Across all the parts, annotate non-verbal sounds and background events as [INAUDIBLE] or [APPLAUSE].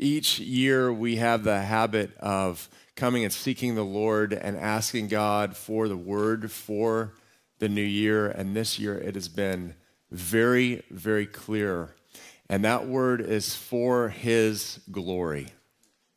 each year we have the habit of coming and seeking the Lord and asking God for the word for the new year. And this year it has been very, very clear. And that word is for his glory.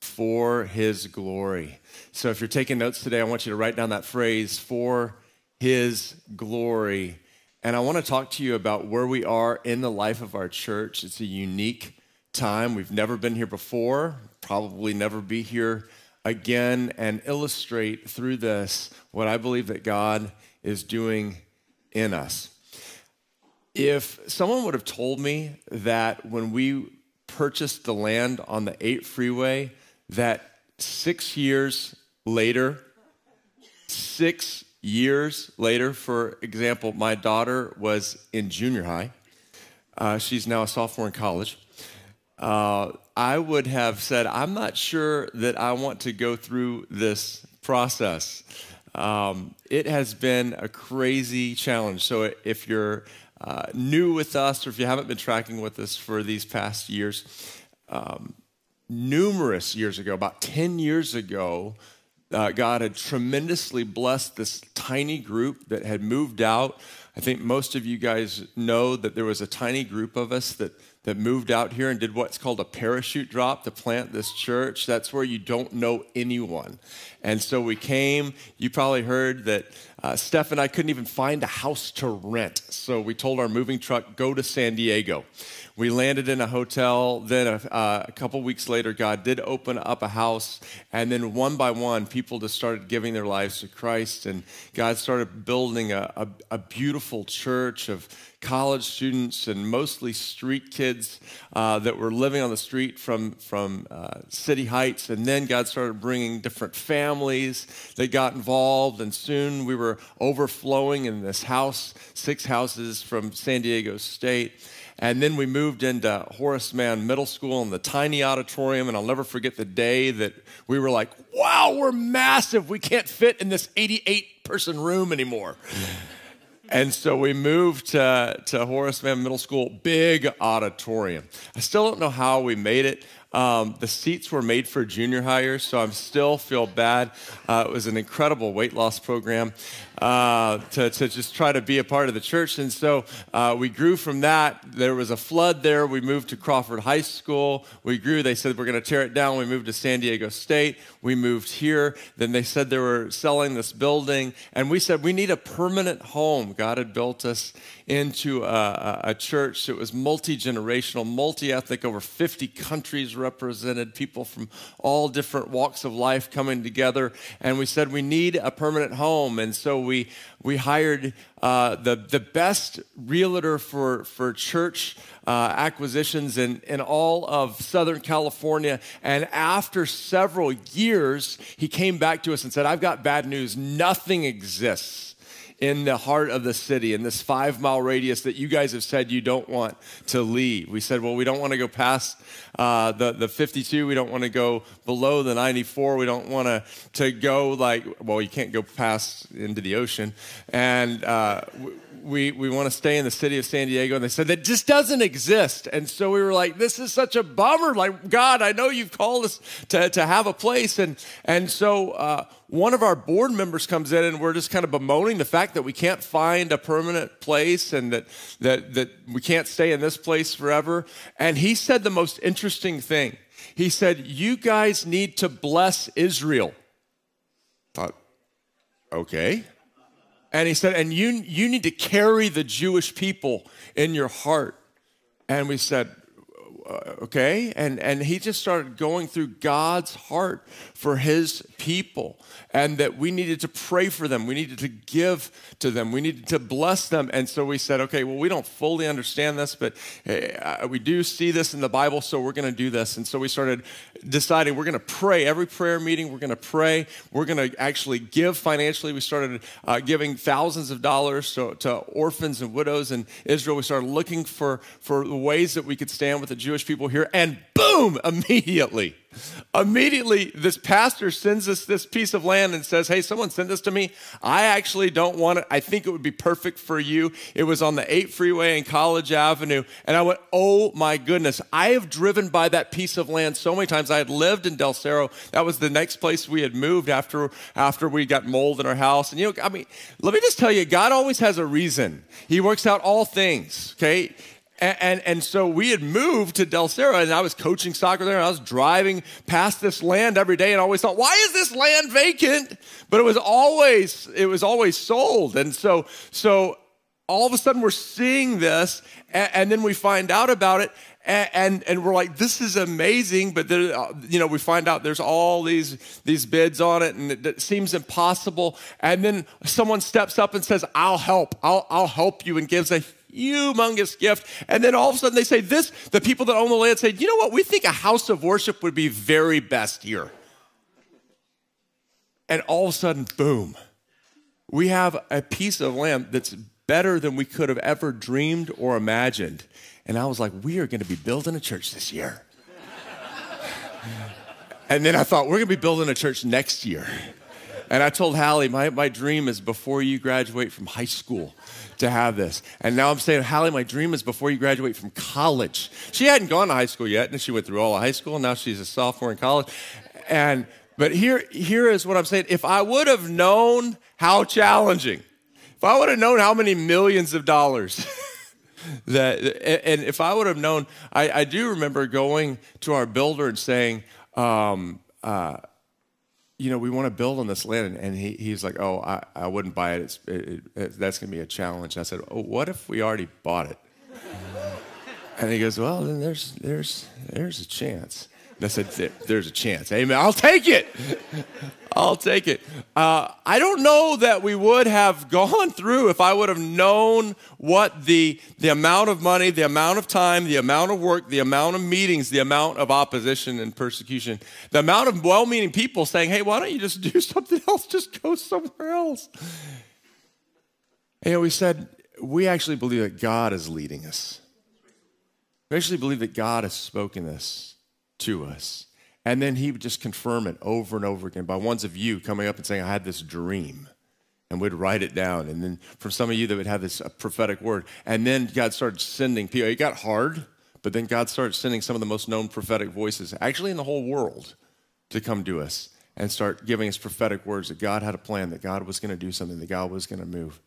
For his glory. So if you're taking notes today, I want you to write down that phrase, for his glory. And I want to talk to you about where we are in the life of our church. It's a unique time. We've never been here before, probably never be here again, and illustrate through this what I believe that God is doing in us. If someone would have told me that when we purchased the land on the 8 freeway, that six years later, six years later, for example, my daughter was in junior high. Uh, she's now a sophomore in college. Uh, I would have said, I'm not sure that I want to go through this process. Um, it has been a crazy challenge. So if you're uh, new with us or if you haven't been tracking with us for these past years, um, numerous years ago, about 10 years ago, uh, God had tremendously blessed this tiny group that had moved out. I think most of you guys know that there was a tiny group of us that that moved out here and did what's called a parachute drop to plant this church. That's where you don't know anyone. And so we came. You probably heard that uh, Steph and I couldn't even find a house to rent. So we told our moving truck, go to San Diego. We landed in a hotel. Then a, uh, a couple weeks later, God did open up a house. And then one by one, people just started giving their lives to Christ. And God started building a, a, a beautiful church of college students and mostly street kids uh, that were living on the street from, from uh, City Heights. And then God started bringing different families that got involved. And soon we were overflowing in this house, six houses from San Diego State. And then we moved into Horace Mann Middle School in the tiny auditorium. And I'll never forget the day that we were like, wow, we're massive. We can't fit in this 88 person room anymore. [LAUGHS] And so we moved to, to Horace Mann Middle School, big auditorium. I still don't know how we made it. Um, the seats were made for junior hires, so I still feel bad. Uh, it was an incredible weight loss program uh, to, to just try to be a part of the church. And so uh, we grew from that. There was a flood there. We moved to Crawford High School. We grew. They said we're going to tear it down. We moved to San Diego State. We moved here. Then they said they were selling this building. And we said we need a permanent home. God had built us into a, a church that was multi generational, multi ethnic, over 50 countries represented, people from all different walks of life coming together. And we said we need a permanent home. And so we we, hired uh, the, the best realtor for, for church uh, acquisitions in, in all of Southern California. And after several years, he came back to us and said, I've got bad news. Nothing exists in the heart of the city, in this five mile radius that you guys have said you don't want to leave. We said, well, we don't want to go past uh, the, the 52. We don't want to go below the 94. We don't want to, to go like, well, you can't go past into the ocean. And uh, we, we want to stay in the city of San Diego. And they said, that just doesn't exist. And so we were like, this is such a bummer. Like, God, I know you've called us to, to have a place. And, and so uh, one of our board members comes in and we're just kind of bemoaning the fact that we can't find a permanent place and that, that, that we can't stay in this place forever. And he said the most interesting thing. He said, You guys need to bless Israel. Thought, okay. And he said, and you, you need to carry the Jewish people in your heart. And we said, okay. And, and he just started going through God's heart for his people and that we needed to pray for them. We needed to give to them. We needed to bless them. And so we said, okay, well, we don't fully understand this, but uh, we do see this in the Bible, so we're going to do this. And so we started deciding we're going to pray. Every prayer meeting, we're going to pray. We're going to actually give financially. We started uh, giving thousands of dollars to, to orphans and widows in Israel. We started looking for, for ways that we could stand with the people here. And boom, immediately Immediately, this pastor sends us this piece of land and says, Hey, someone sent this to me. I actually don't want it. I think it would be perfect for you. It was on the 8 freeway and College Avenue. And I went, Oh my goodness. I have driven by that piece of land so many times. I had lived in Del Cerro. That was the next place we had moved after, after we got mold in our house. And you know, I mean, let me just tell you, God always has a reason. He works out all things, okay? And, and, and, so we had moved to Del Cerro, and I was coaching soccer there, and I was driving past this land every day, and I always thought, why is this land vacant? But it was always it was always sold, and so so all of a sudden we're seeing this, and, and then we find out about it, and, and, and we're like, this is amazing, but there, uh, you know, we find out there's all these these bids on it, and it, it, seems impossible. And then someone steps up and says, "I'll help. I'll I'll help you," and gives a humongous gift. And then all of a sudden they say, this, the people that own the land say, you know what, we think a house of worship would be very best here. And all of a sudden, boom, we have a piece of land that's better than we could have ever dreamed or imagined. And I was like, we are going to be building a church this year. [LAUGHS] and then I thought, we're going to be building a church next year. And I told Hallie, my, my dream is before you graduate from high school to have this. And now I'm saying, Hallie, my dream is before you graduate from college. She hadn't gone to high school yet, and she went through all of high school, now she's a sophomore in college. And but here, here is what I'm saying. If I would have known how challenging, if I would have known how many millions of dollars [LAUGHS] that, and if I would have known, I, I do remember going to our builder and saying, um, uh, you know, we want to build on this land. And he, he's like, oh, I, I wouldn't buy it. It's, it, it, that's going to be a challenge. And I said, oh, what if we already bought it? and he goes, well, then there's, there's, there's a chance. I said, There's a chance. Amen. I'll take it. [LAUGHS] I'll take it. Uh, I don't know that we would have [LAUGHS] gone through if I would have known what the, the amount of money, the amount of time, the amount of work, the amount of meetings, the amount of opposition and persecution, the amount of well meaning people saying, Hey, why don't you just [LAUGHS] do something else? Just go somewhere else. And we said, We actually believe that God is leading us. We actually believe that God has spoken this to us. And then he would just confirm it over and over again by ones of you coming up and saying, I had this dream. And we'd write it down. And then for some of you that would have this prophetic word. And then God started sending people. It got hard, but then God started sending some of the most known prophetic voices, actually in the whole world, to come to us and start giving us prophetic words that God had a plan, that God was going to do something, that God was going to move.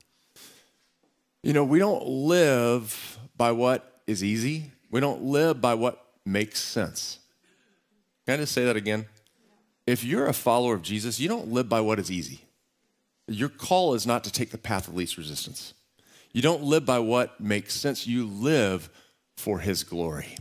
You know, we don't live by what is easy, we don't live by what makes sense. Can I just say that again? If you're a follower of Jesus, you don't live by what is easy. Your call is not to take the path of least resistance. You don't live by what makes sense. You live for his glory.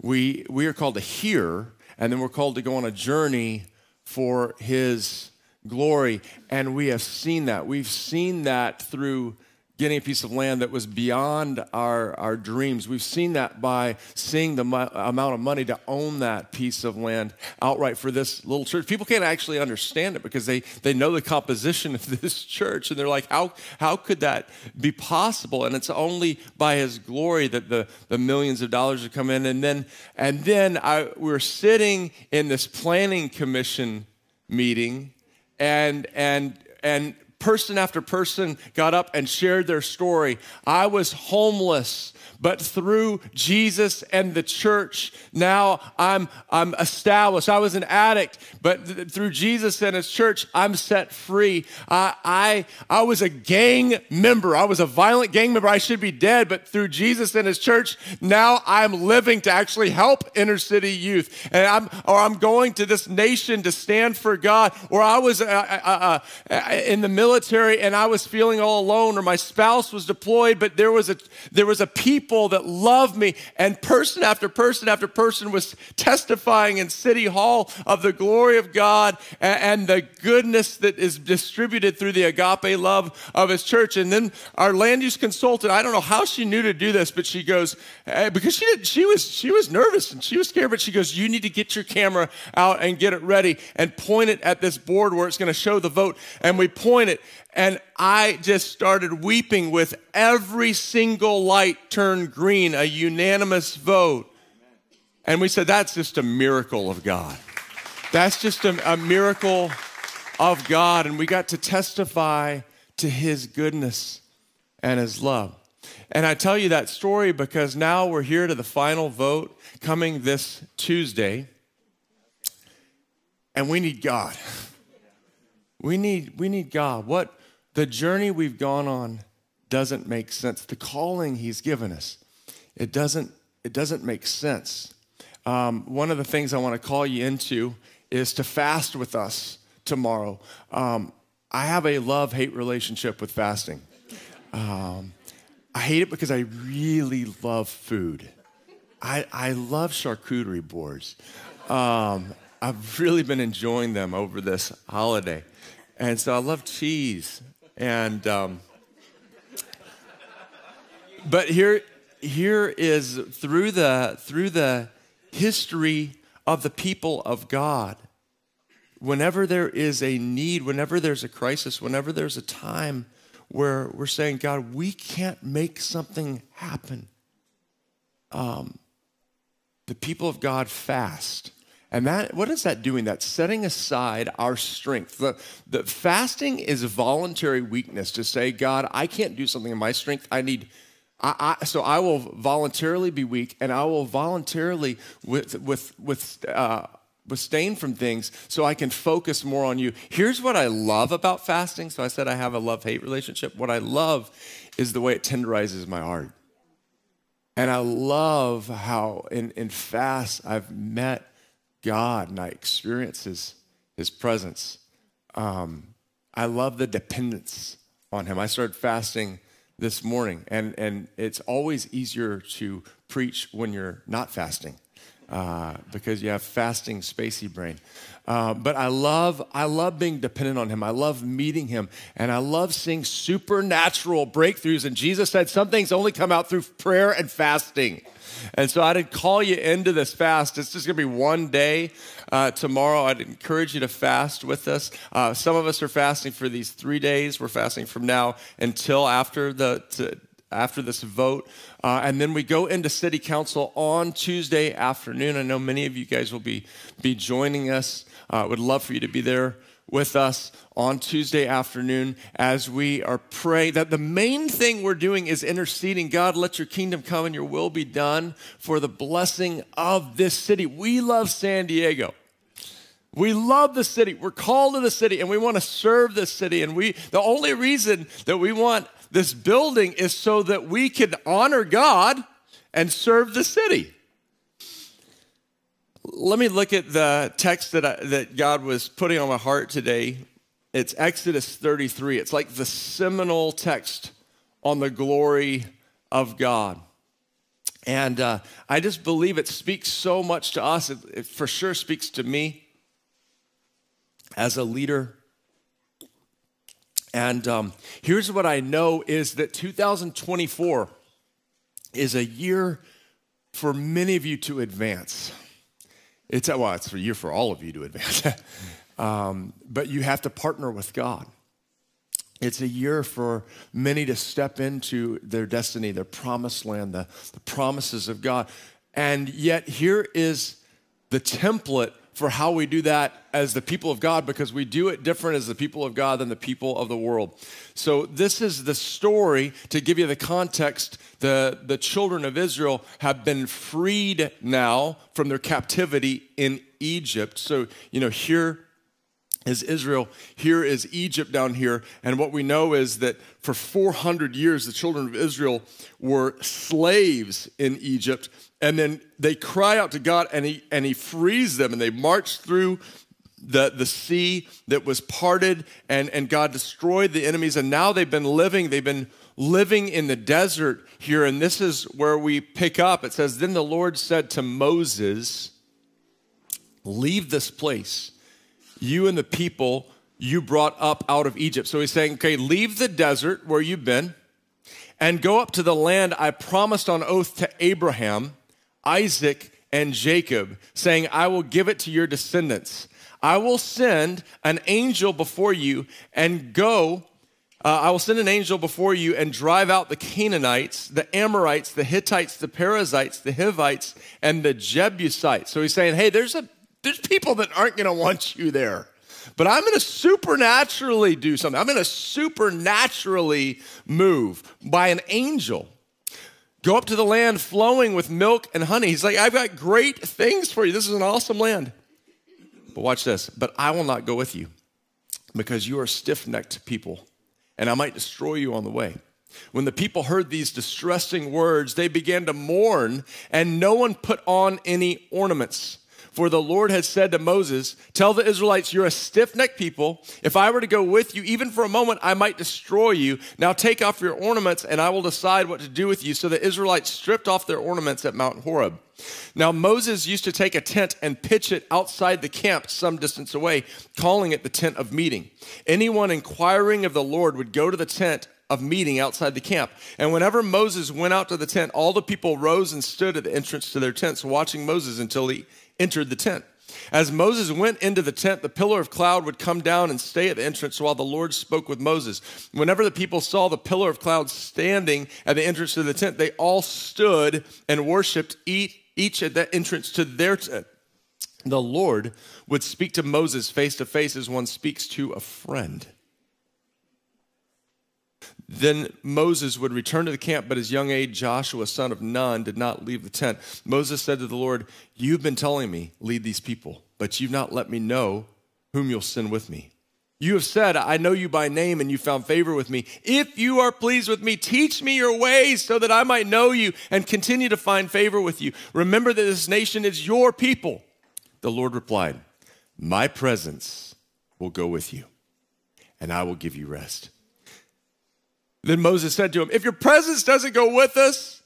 We, we are called to hear, and then we're called to go on a journey for his glory. And we have seen that. We've seen that through getting a piece of land that was beyond our, our dreams. We've seen that by seeing the mo- amount of money to own that piece of land outright for this little church. People can't actually understand it because they, they know the composition [LAUGHS] of this church and they're like, how, how could that be possible? And it's only by his glory that the, the millions of dollars have come in. And then, and then I, we we're sitting in this planning commission meeting and, and, and person after person got up and shared their story. I was homeless but through Jesus and the church, now I'm, I'm established. I was an addict, but th- through Jesus and his church, I'm set free. I, I, I was a gang member. I was a violent gang member. I should be dead, but through Jesus and his church, now I'm living to actually help inner city youth. And I'm, or I'm going to this nation to stand for God. Or I was uh, uh, uh, uh in the military and I was feeling all alone, or my spouse was deployed, but there was a, there was a people that loved me. And person after person after person was testifying in City Hall of the glory of God and, the goodness that is distributed through the agape love of his church. And then our land use consultant, I don't know how she knew to do this, but she goes, eh, because she did, she was, she was nervous and she was scared, but she goes, you need to get your camera out and get it ready and point it at this board where it's going to show the vote. And we point it and I just started weeping with every single light turned green, a unanimous vote. And we said, that's just a miracle of God. That's just a, a miracle of God. And we got to testify to his goodness and his love. And I tell you that story because now we're here to the final vote coming this Tuesday. And we need God. [LAUGHS] We need, we need God. What the journey we've gone on doesn't make sense. The calling he's given us, it doesn't, it doesn't make sense. Um, one of the things I want to call you into is to fast with us tomorrow. Um, I have a love hate relationship with fasting. Um, I hate it because I really love food. I, I love charcuterie boards. Um, I've really been enjoying them over this holiday. And so I love cheese. And, um, but here, here is through the, through the history of the people of God, whenever there is a need, whenever there's a crisis, whenever there's a time where we're saying, God, we can't make something happen, um, the people of God fast. And that, what is that doing? That's setting aside our strength. The, the fasting is voluntary weakness to say, God, I can't do something in my strength. I need, I, I, so I will voluntarily be weak, and I will voluntarily with with with. Uh, abstain from things so I can focus more on you. Here's what I love about fasting. So I said I have a love hate relationship. What I love is the way it tenderizes my heart. And I love how in, in fast I've met God and I experience His, his presence. Um, I love the dependence on Him. I started fasting this morning, and, and it's always easier to preach when you're not fasting. Uh, because you have fasting spacey brain. Uh, but I love, I love being dependent on him. I love meeting him, and I love seeing supernatural breakthroughs. And Jesus said some things only come out through prayer and fasting. And so I'd call you into this fast. It's just going to be one day uh, tomorrow. I'd encourage you to fast with us. Uh, some of us are fasting for these three days. We're fasting from now until after the. To, after this vote. Uh, and then we go into city council on Tuesday afternoon. I know many of you guys will be, be joining us. I uh, would love for you to be there with us on Tuesday afternoon as we are praying that the main thing we're doing is interceding God, let your kingdom come and your will be done for the blessing of this city. We love San Diego. We love the city. We're called to the city and we want to serve this city. And we the only reason that we want this building is so that we can honor God and serve the city let me look at the text that, I, that God was putting on my heart today. It's Exodus 33. It's like the seminal text on the glory of God. And uh, I just believe it speaks so much to us. It, it for sure speaks to me as a leader. And um, here's what I know is that 2024 is a year for many of you to advance. It's well, it's a year for all of you to advance, [LAUGHS] um, but you have to partner with God. It's a year for many to step into their destiny, their promised land, the, the promises of God. And yet, here is the template for how we do that as the people of God because we do it different as the people of God than the people of the world. So, this is the story to give you the context. The, the children of Israel have been freed now from their captivity in Egypt. So, you know, here is Israel, here is Egypt down here. And what we know is that for 400 years, the children of Israel were slaves in Egypt. And then they cry out to God and he, and he frees them and they march through the, the sea that was parted and, and God destroyed the enemies. And now they've been living, they've been living in the desert here. And this is where we pick up. It says, Then the Lord said to Moses, Leave this place you and the people you brought up out of Egypt. So he's saying, okay, leave the desert where you've been and go up to the land I promised on oath to Abraham, Isaac, and Jacob, saying, I will give it to your descendants. I will send an angel before you and go uh, I will send an angel before you and drive out the Canaanites, the Amorites, the Hittites, the Perizzites, the Hivites, and the Jebusites. So he's saying, hey, there's, a, there's people that aren't going to want you there. But I'm going to supernaturally do something. I'm going to supernaturally move by an angel. Go up to the land flowing with milk and honey. He's like, I've got great things for you. This is an awesome land. But watch this. But I will not go with you because you are stiff necked people and I might destroy you on the way. When the people heard these distressing words, they began to mourn, and no one put on any ornaments. For the Lord had said to Moses, Tell the Israelites, you're a stiff necked people. If I were to go with you, even for a moment, I might destroy you. Now take off your ornaments, and I will decide what to do with you. So the Israelites stripped off their ornaments at Mount Horeb. Now Moses used to take a tent and pitch it outside the camp some distance away, calling it the tent of meeting. Anyone inquiring of the Lord would go to the tent of meeting outside the camp. And whenever Moses went out to the tent, all the people rose and stood at the entrance to their tents, watching Moses until he entered the tent. As Moses went into the tent, the pillar of cloud would come down and stay at the entrance while the Lord spoke with Moses. Whenever the people saw the pillar of cloud standing at the entrance to the tent, they all stood and worshiped each at the entrance to their tent. The Lord would speak to Moses face to face as one speaks to a friend. Then Moses would return to the camp, but his young aide, Joshua, son of Nun, did not leave the tent. Moses said to the Lord, You've been telling me, lead these people, but you've not let me know whom you'll send with me. You have said, I know you by name, and you found favor with me. If you are pleased with me, teach me your ways so that I might know you and continue to find favor with you. Remember that this nation is your people. The Lord replied, My presence will go with you, and I will give you rest. Then Moses said to him, If your presence doesn't go with us,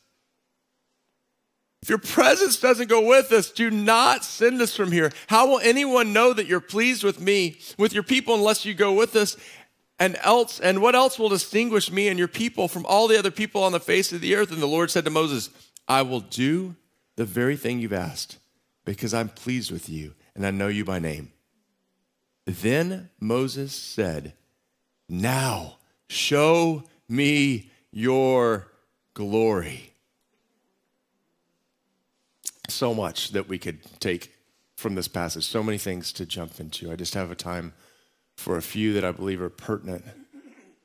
if your presence doesn't go with us, do not send us from here. How will anyone know that you're pleased with me, with your people, unless you go with us? And else, and what else will distinguish me and your people from all the other people on the face of the earth? And the Lord said to Moses, I will do the very thing you've asked, because I'm pleased with you, and I know you by name. Then Moses said, Now show me your glory. So much that we could take from this passage, so many things to jump into. I just have a time for a few that I believe are pertinent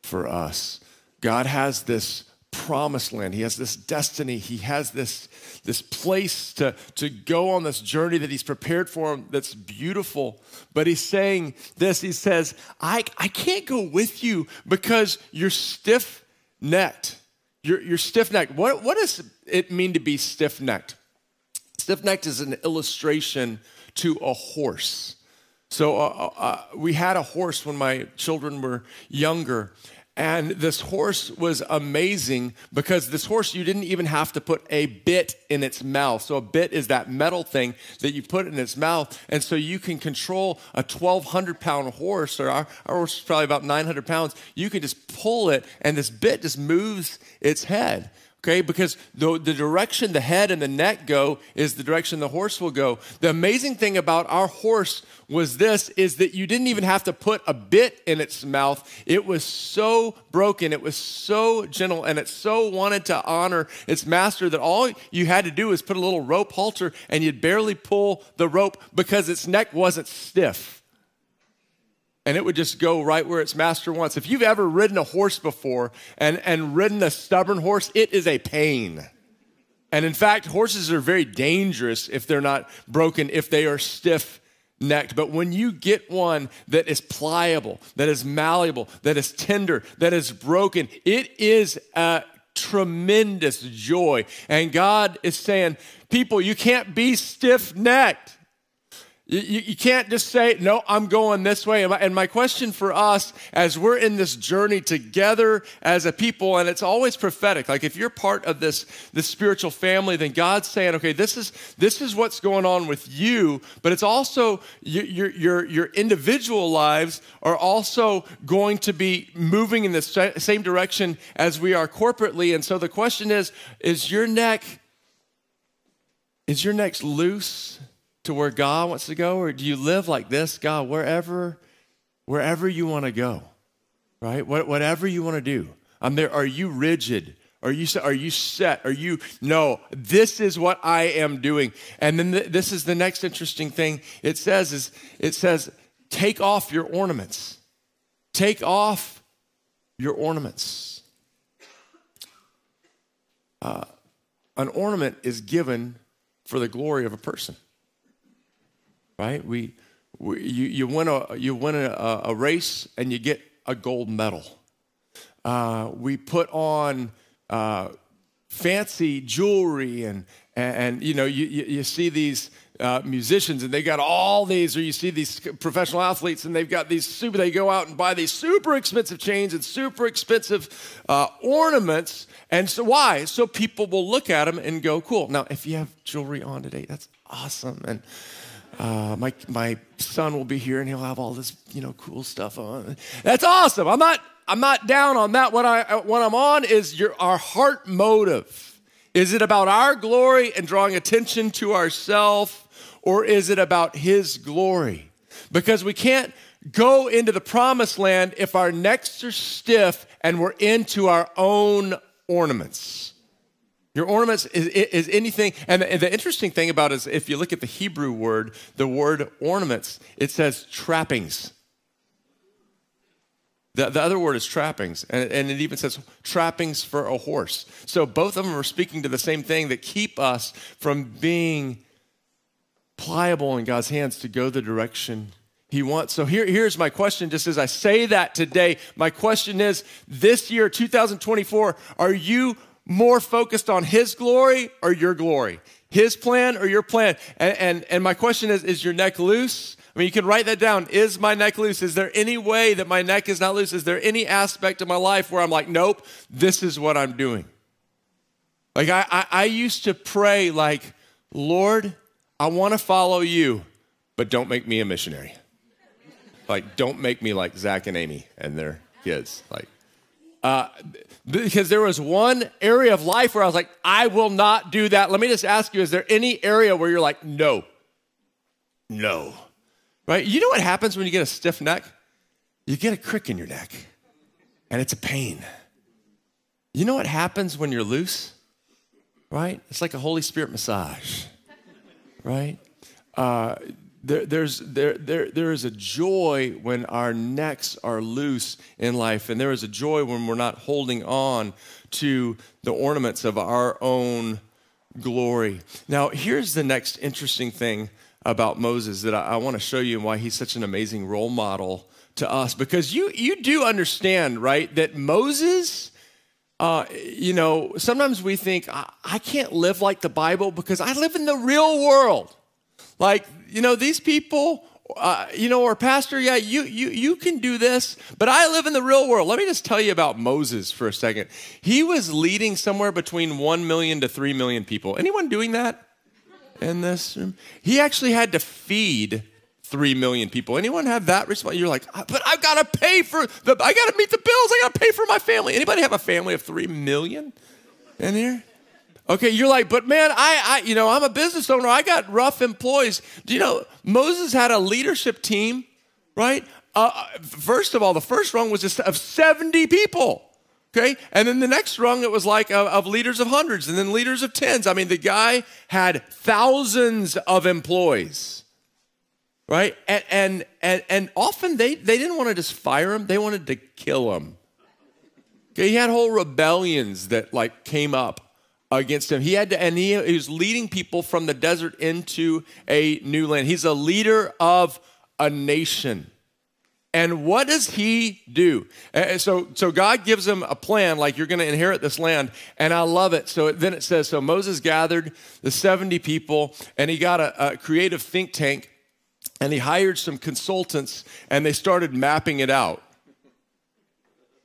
for us. God has this promised land. He has this destiny. He has this, this place to, to go on this journey that he's prepared for him that's beautiful. But he's saying this He says, I, I can't go with you because you're stiff necked. You're, you're stiff necked. What, what does it mean to be stiff necked? Stiff necked is an illustration to a horse. So uh, uh, uh, we had a horse when my children were younger, and this horse was amazing because this horse, you didn't even have to put a bit in its mouth. So, a bit is that metal thing that you put in its mouth. And so, you can control a 1,200 pound horse, or our, our horse is probably about 900 pounds. You can just pull it, and this bit just moves its head okay? Because the, the direction the head and the neck go is the direction the horse will go. The amazing thing about our horse was this is that you didn't even have to put a bit in its mouth. It was so broken, it was so gentle, and it so wanted to honor its master that all you had to do was put a little rope halter and you'd barely pull the rope because its neck wasn't stiff and it would just go right where its master wants. If you've ever ridden a horse before and, and ridden a stubborn horse, it is a pain. And in fact, horses are very dangerous if they're not broken, if they are stiff necked. But when you get one that is pliable, that is malleable, that is tender, that is broken, it is a tremendous joy. And God is saying, people, you can't be stiff necked. You, you, can't just say, no, I'm going this way. And my, question for us as we're in this journey together as a people, and it's always prophetic. Like if you're part of this, this spiritual family, then God's saying, okay, this is, this is what's going on with you, but it's also your, your, your, your individual lives are also going to be moving in the same direction as we are corporately. And so the question is, is your neck, is your neck loose? To where God wants to go, or do you live like this, God, wherever, wherever you want to go? right? What, whatever you want to do. I'm there. Are you rigid? Are you, are you set? Are you, no, this is what I am doing. And then the, this is the next interesting thing it says is, it says, take off your ornaments. Take off your ornaments. Uh, an ornament is given for the glory of a person, right? We, we you, you win, a, you win a, a race and you get a gold medal. Uh, we put on uh, fancy jewelry and, and, and, you know, you, you, you see these uh, musicians and they got all these, or you see these professional athletes and they've got these super, they go out and buy these super expensive chains and super expensive uh, ornaments. And so why? So people will look at them and go, cool. Now, if you have jewelry on today, that's awesome. And uh, my, my son will be here and he'll have all this, you know, cool stuff on. That's awesome. I'm not I'm not down on that. What, I, what I'm on is your, our heart motive. Is it about our glory and drawing attention to ourselves, or is it about His glory? Because we can't go into the promised land if our necks are stiff and we're into our own ornaments. Your ornaments is, is anything, and the, the, interesting thing about it is if you look at the Hebrew word, the word ornaments, it says trappings. The, the other word is trappings, and, and it even says trappings for a horse. So both of them are speaking to the same thing that keep us from being pliable in God's hands to go the direction He wants. So here, here's my question, just as I say that today. My question is this year, 2024, are you more focused on His glory or your glory? His plan or your plan? And, and, and my question is is your neck loose? I mean, you can write that down. Is my neck loose? Is there any way that my neck is not loose? Is there any aspect of my life where I'm like, nope, this is what I'm doing? Like, I, I, I used to pray, like, Lord, I want to follow you, but don't make me a missionary. Like, don't make me like Zach and Amy and their kids. Like, uh, because there was one area of life where I was like, I will not do that. Let me just ask you, is there any area where you're like, no, no? Right? You know what happens when you get a stiff neck? You get a crick in your neck, and it's a pain. You know what happens when you're loose? Right? It's like a Holy Spirit massage, right? Uh, there, there's, there, there, there is a joy when our necks are loose in life, and there is a joy when we're not holding on to the ornaments of our own glory. Now, here's the next interesting thing about Moses that I, I want to show you and why he's such an amazing role model to us. Because you, you do understand, right, that Moses, uh, you know, sometimes we think, I, I can't live like the Bible because I live in the real world. Like, you know, these people, uh, you know, or pastor, yeah, you, you, you can do this, but I live in the real world. Let me just tell you about Moses for a second. He was leading somewhere between 1 million to 3 million people. Anyone doing that? in this room? He actually had to feed three million people. Anyone have that response? You're like, ah, but I've got to pay for the, I got to meet the bills. I got to pay for my family. Anybody have a family of three million in here? Okay, you're like, but man, I, I, you know, I'm a business owner. I got rough employees. Do you know Moses had a leadership team, right? Uh, uh first of all, the first rung was just of 70 people. Okay. And then the next rung, it was like of, of, leaders of hundreds and then leaders of tens. I mean, the guy had thousands of employees. Right. And, and, and, and often they, they didn't want to just fire him, they wanted to kill him. Okay. He had whole rebellions that like came up against him. He had to, and he, he was leading people from the desert into a new land. He's a leader of a nation. And what does he do? So, so God gives him a plan, like you're going to inherit this land. And I love it. So then it says, so Moses gathered the 70 people and he got a, a creative think tank and he hired some consultants and they started mapping it out.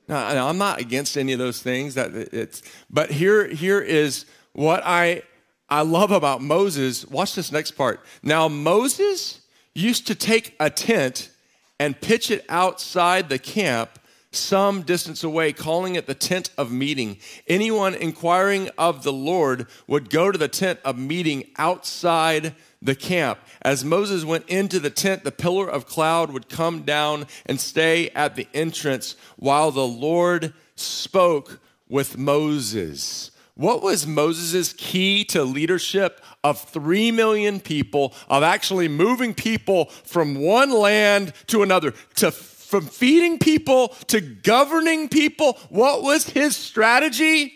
Now, I'm not against any of those things. That it's, but here, here is what I, I love about Moses. Watch this next part. Now, Moses used to take a tent and pitch it outside the camp some distance away, calling it the tent of meeting. Anyone inquiring of the Lord would go to the tent of meeting outside the camp. As Moses went into the tent, the pillar of cloud would come down and stay at the entrance while the Lord spoke with Moses. What was Moses' key to leadership of 3 million people, of actually moving people from one land to another, to from feeding people to governing people? What was his strategy?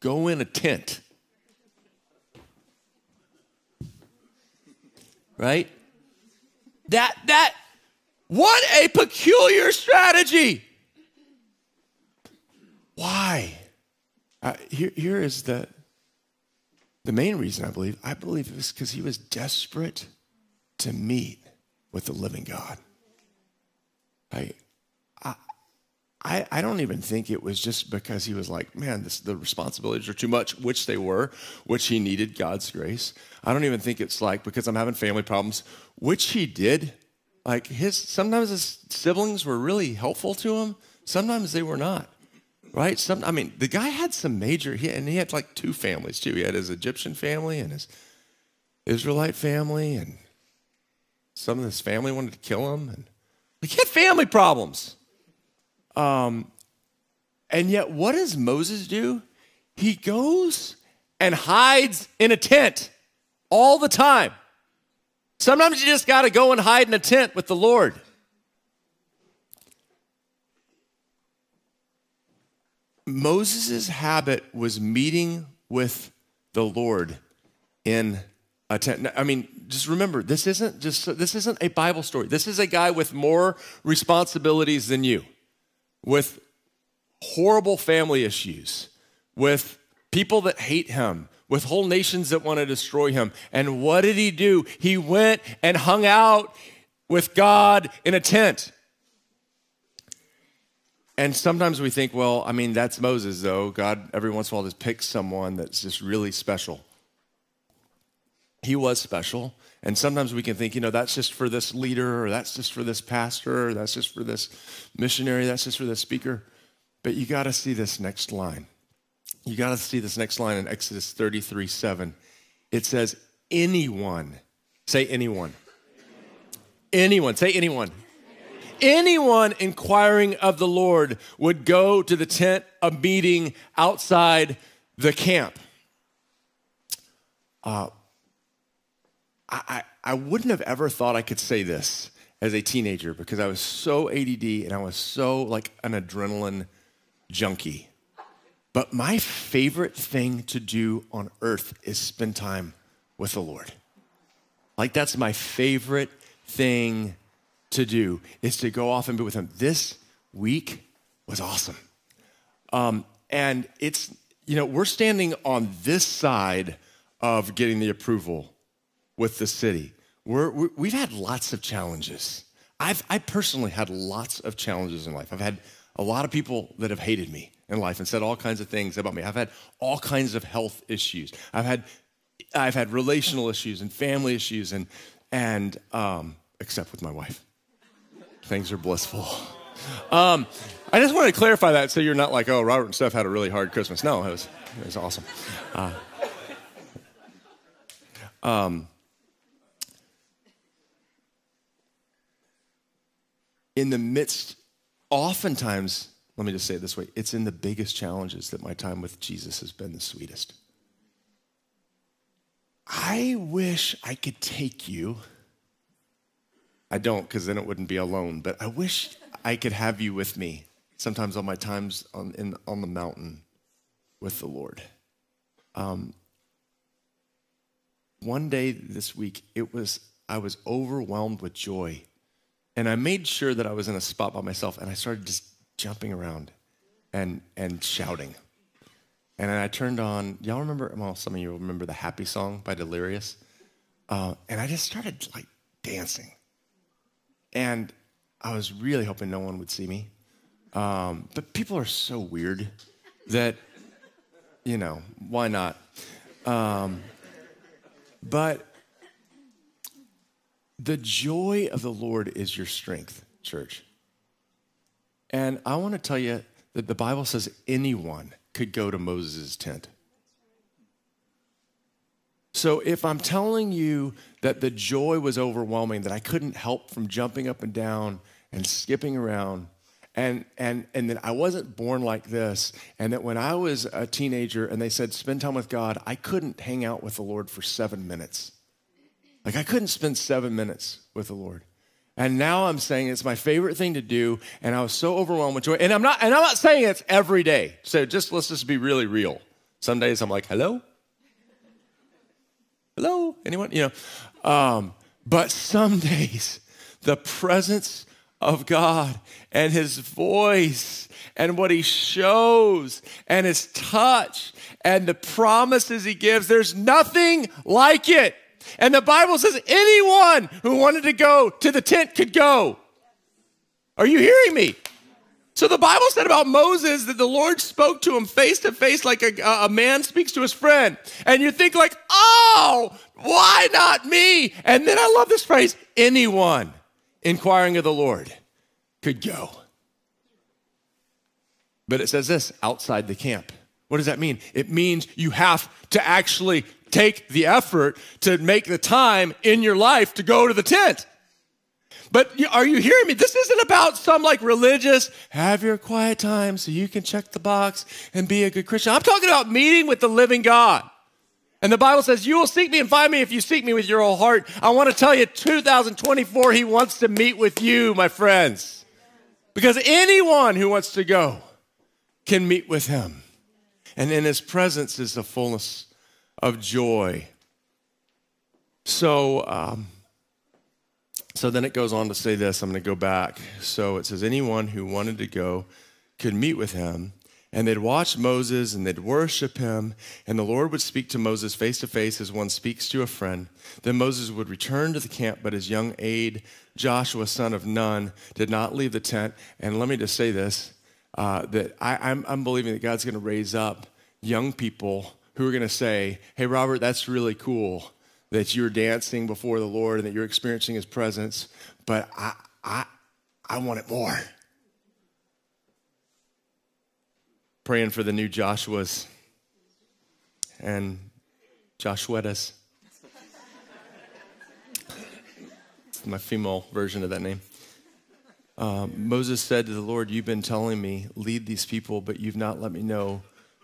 Go in a tent. Right? That that what a peculiar strategy. Why? Uh, here, here is the, the main reason I believe. I believe it was because he was desperate to meet with the living God. I, I, I don't even think it was just because he was like, man, this, the responsibilities are too much, which they were, which he needed God's grace. I don't even think it's like because I'm having family problems, which he did. Like his, sometimes his siblings were really helpful to him. Sometimes they were not right? Some, I mean, the guy had some major, he, and he had like two families too. He had his Egyptian family and his Israelite family, and some of his family wanted to kill him, and like, he had family problems. Um, and yet, what does Moses do? He goes and hides in a tent all the time. Sometimes you just got to go and hide in a tent with the Lord. Moses' habit was meeting with the Lord in a tent. I mean, just remember, this isn't just this isn't a Bible story. This is a guy with more responsibilities than you, with horrible family issues, with people that hate him, with whole nations that want to destroy him. And what did he do? He went and hung out with God in a tent. And sometimes we think, well, I mean, that's Moses, though. God, every once in a while, just picks someone that's just really special. He was special. And sometimes we can think, you know, that's just for this leader, or that's just for this pastor, or that's just for this missionary, that's just for this speaker. But you got to see this next line. You got to see this next line in Exodus 33 7. It says, anyone, say anyone. Anyone, say anyone anyone inquiring of the Lord would go to the tent of meeting outside the camp. Uh, I, I wouldn't have ever thought I could say this as a teenager because I was so ADD and I was so like an adrenaline junkie. But my favorite thing to do on earth is spend time with the Lord. Like, that's my favorite thing to do is to go off and be with him. This week was awesome. Um, and it's, you know, we're standing on this side of getting the approval with the city. We're, we have had lots of challenges. I've I personally had lots of challenges in life. I've had a lot of people that have hated me in life and said all kinds of things about me. I've had all kinds of health issues. I've had I've had relational issues and family issues and and um, except with my wife. Things are blissful. Um, I just wanted to clarify that so you're not like, oh, Robert and Steph had a really hard Christmas. No, it was, it was awesome. Uh, um, in the midst, oftentimes, let me just say it this way it's in the biggest challenges that my time with Jesus has been the sweetest. I wish I could take you I don't because then it wouldn't be alone. But I wish I could have you with me sometimes on my times on, in, on the mountain with the Lord. Um, one day this week, it was I was overwhelmed with joy, and I made sure that I was in a spot by myself, and I started just jumping around and and shouting. And I turned on. Y'all remember? Well, some of you remember the "Happy" song by Delirious. Uh, and I just started like dancing and I was really hoping no one would see me. Um, but people are so weird that, you know, why not? Um, but the joy of the Lord is your strength, church. And I want to tell you that the Bible says anyone could go to Moses' tent. So if I'm telling you that the joy was overwhelming, that I couldn't help from jumping up and down and skipping around, and and and that I wasn't born like this, and that when I was a teenager and they said spend time with God, I couldn't hang out with the Lord for seven minutes. Like I couldn't spend seven minutes with the Lord. And now I'm saying it's my favorite thing to do, and I was so overwhelmed with joy. And I'm not, and I'm not saying it's every day. So just let's just be really real. Some days I'm like, hello? Hello? Anyone? You know. Um, but some [LAUGHS] days the presence of God and his voice and what he shows and his touch and the promises he gives, there's nothing like it. And the Bible says anyone who wanted to go to the tent could go. Are you hearing me? So the Bible said about Moses that the Lord spoke to him face to face like a, a, man speaks to his friend. And you think like, oh, why not me? And then I love this phrase, anyone inquiring of the Lord could go. But it says this, outside the camp. What does that mean? It means you have to actually take the effort to make the time in your life to go to the tent. But are you hearing me? This isn't about some like religious, have your quiet time so you can check the box and be a good Christian. I'm talking about meeting with the living God. And the Bible says, You will seek me and find me if you seek me with your whole heart. I want to tell you, 2024, He wants to meet with you, my friends. Because anyone who wants to go can meet with Him. And in His presence is the fullness of joy. So, um, so then it goes on to say this. I'm going to go back. So it says, anyone who wanted to go could meet with him, and they'd watch Moses and they'd worship him, and the Lord would speak to Moses face to face as one speaks to a friend. Then Moses would return to the camp, but his young aide, Joshua, son of Nun, did not leave the tent. And let me just say this uh, that I, I'm, I'm believing that God's going to raise up young people who are going to say, Hey, Robert, that's really cool that you're dancing before the Lord and that you're experiencing his presence, but I, I, I want it more. Praying for the new Joshuas and Joshuetas. my female version of that name. Um, Moses said to the Lord, You've been telling me, lead these people, but you've not let me know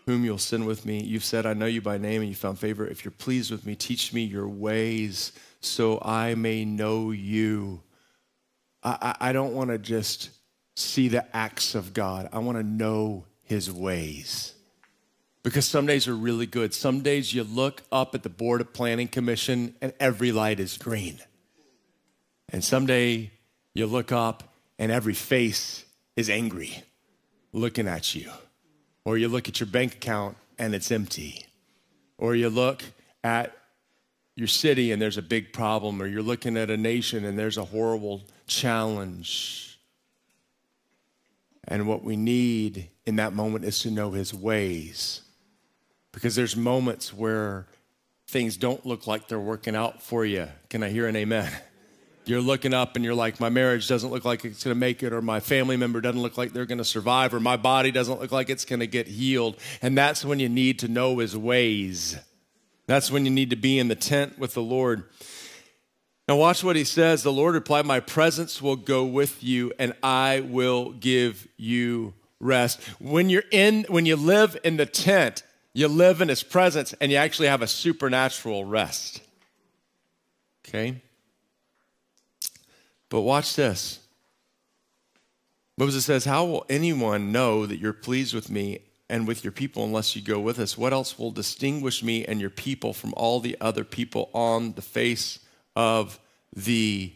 whom you'll send with me. You've said, I know you by name and you found favor. If you're pleased with me, teach me your ways so I may know you. I, I, I don't want to just see the acts of God, I want to know his ways. Because some days are really good. Some days you look up at the Board of Planning Commission and every light is green. And someday you look up and every face is angry looking at you. Or you look at your bank account and it's empty. Or you look at your city and there's a big problem. Or you're looking at a nation and there's a horrible challenge. And what we need in that moment is to know his ways. Because there's moments where things don't look like they're working out for you. Can I hear an amen? [LAUGHS] you're looking up and you're like, my marriage doesn't look like it's going to make it, or my family member doesn't look like they're going to survive, or my body doesn't look like it's going to get healed. And that's when you need to know his ways. That's when you need to be in the tent with the Lord. Now, watch what he says. The Lord replied, My presence will go with you, and I will give you rest. When you're in, when you live in the tent, you live in his presence, and you actually have a supernatural rest. Okay? But watch this. Moses says, How will anyone know that you're pleased with me and with your people unless you go with us? What else will distinguish me and your people from all the other people on the face of the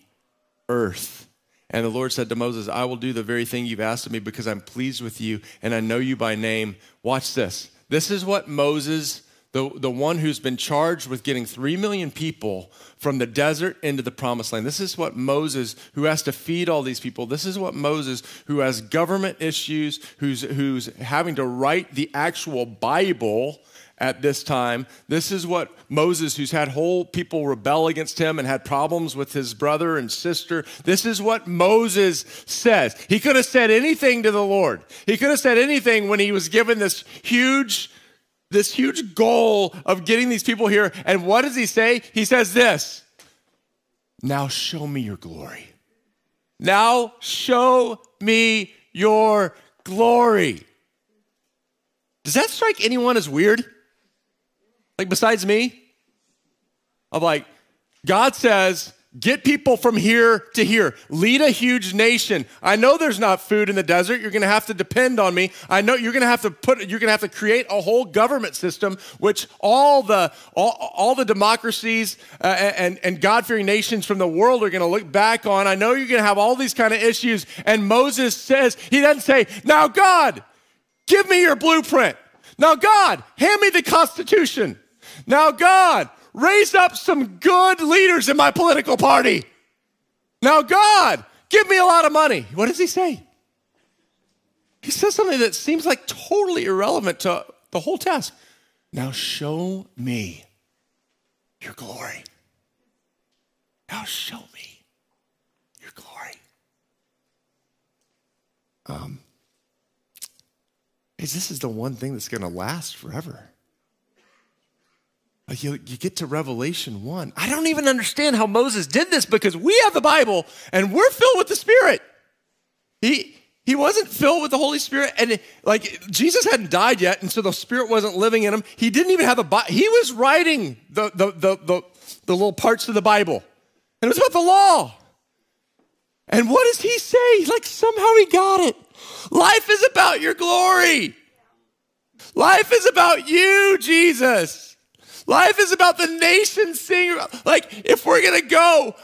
earth? And the Lord said to Moses, I will do the very thing you've asked of me because I'm pleased with you and I know you by name. Watch this. This is what Moses the, the one who's been charged with getting three million people from the desert into the promised land. This is what Moses, who has to feed all these people, this is what Moses, who has government issues, who's, who's having to write the actual Bible at this time. This is what Moses, who's had whole people rebel against him and had problems with his brother and sister, this is what Moses says. He could have said anything to the Lord. He could have said anything when he was given this huge this huge goal of getting these people here. And what does he say? He says this Now show me your glory. Now show me your glory. Does that strike anyone as weird? Like, besides me? Of like, God says, Get people from here to here. Lead a huge nation. I know there's not food in the desert. You're going to have to depend on me. I know you're going to have to put you're going to have to create a whole government system which all the all, all the democracies uh, and and God-fearing nations from the world are going to look back on. I know you're going to have all these kind of issues and Moses says he doesn't say, "Now God, give me your blueprint." Now God, hand me the constitution. Now God, raise up some good leaders in my political party. Now, God, give me a lot of money. What does he say? He says something that seems like totally irrelevant to the whole task. Now, show me your glory. Now, show me your glory. Um, is this is the one thing that's going to last forever. You, you get to Revelation 1. I don't even understand how Moses did this because we have the Bible and we're filled with the Spirit. He, he wasn't filled with the Holy Spirit, and like Jesus hadn't died yet, and so the Spirit wasn't living in him. He didn't even have a Bible. He was writing the, the, the, the, the little parts of the Bible, and it was about the law. And what does he say? Like somehow he got it. Life is about your glory. Life is about you, Jesus. Life is about the nation singing. Like, if we're going to go,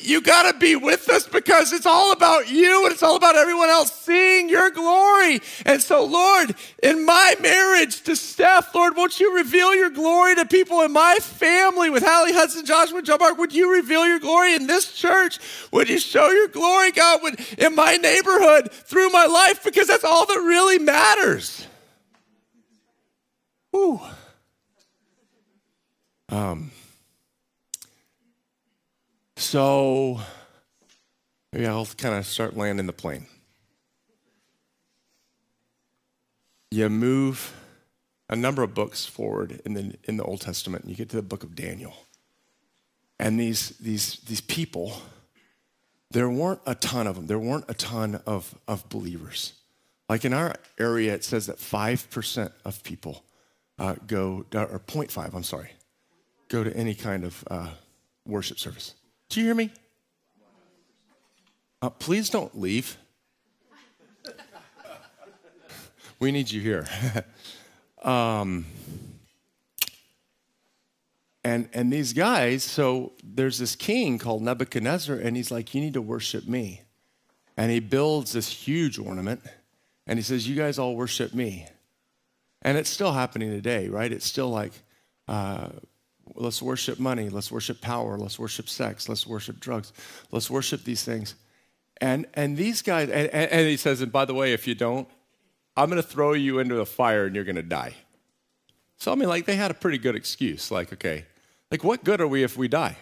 you got to be with us because it's all about you and it's all about everyone else seeing your glory. And so, Lord, in my marriage to Steph, Lord, won't you reveal your glory to people in my family with Hallie Hudson, Joshua, Joe Mark? Would you reveal your glory in this church? Would you show your glory, God, in my neighborhood through my life? Because that's all that really matters. Whew. Um, so, maybe I'll kind of start landing the plane. You move a number of books forward in the, in the Old Testament, and you get to the book of Daniel. And these, these, these people, there weren't a ton of them. There weren't a ton of, of believers. Like in our area, it says that 5% of people uh, go, or 0.5, I'm sorry, go to any kind of uh, worship service. Do you hear me? Uh, please don't leave. [LAUGHS] we need you here. [LAUGHS] um, and and these guys, so there's this king called Nebuchadnezzar, and he's like, "You need to worship me," and he builds this huge ornament, and he says, "You guys all worship me," and it's still happening today, right? It's still like. Uh, Let's worship money. Let's worship power. Let's worship sex. Let's worship drugs. Let's worship these things. And, and these guys, and, and he says, and by the way, if you don't, I'm going to throw you into the fire and you're going to die. So, I mean, like, they had a pretty good excuse. Like, okay, like, what good are we if we die?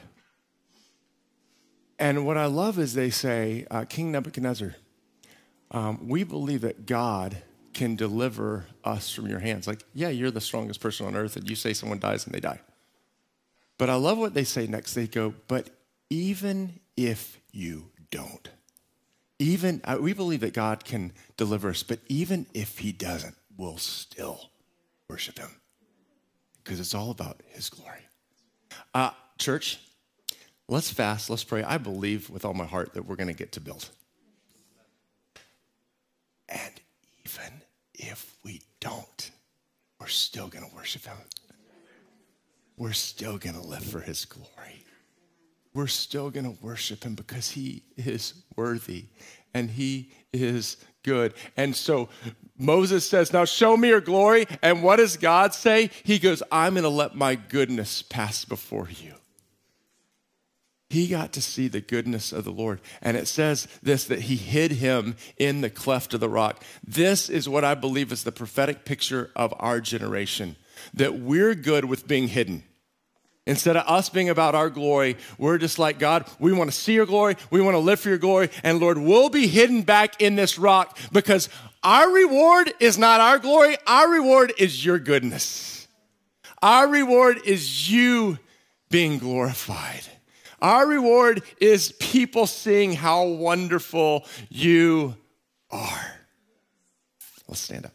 And what I love is they say, uh, King Nebuchadnezzar, um, we believe that God can deliver us from your hands. Like, yeah, you're the strongest person on earth, and you say someone dies and they die. But I love what they say next. They go, but even if you don't, even uh, we believe that God can deliver us, but even if He doesn't, we'll still worship Him because it's all about His glory. Uh, church, let's fast, let's pray. I believe with all my heart that we're going to get to build. And even if we don't, we're still going to worship Him we're still going to live for his glory. We're still going to worship him because he is worthy and he is good. And so Moses says, Now show me your glory. And what does God say? He goes, I'm going to let my goodness pass before you. He got to see the goodness of the Lord. And it says this that he hid him in the cleft of the rock. This is what I believe is the prophetic picture of our generation that we're good with being hidden. Instead of us being about our glory, we're just like, God, we want to see your glory. We want to live for your glory. And Lord, we'll be hidden back in this rock because our reward is not our glory. Our reward is your goodness. Our reward is you being glorified. Our reward is people seeing how wonderful you are. Let's stand up.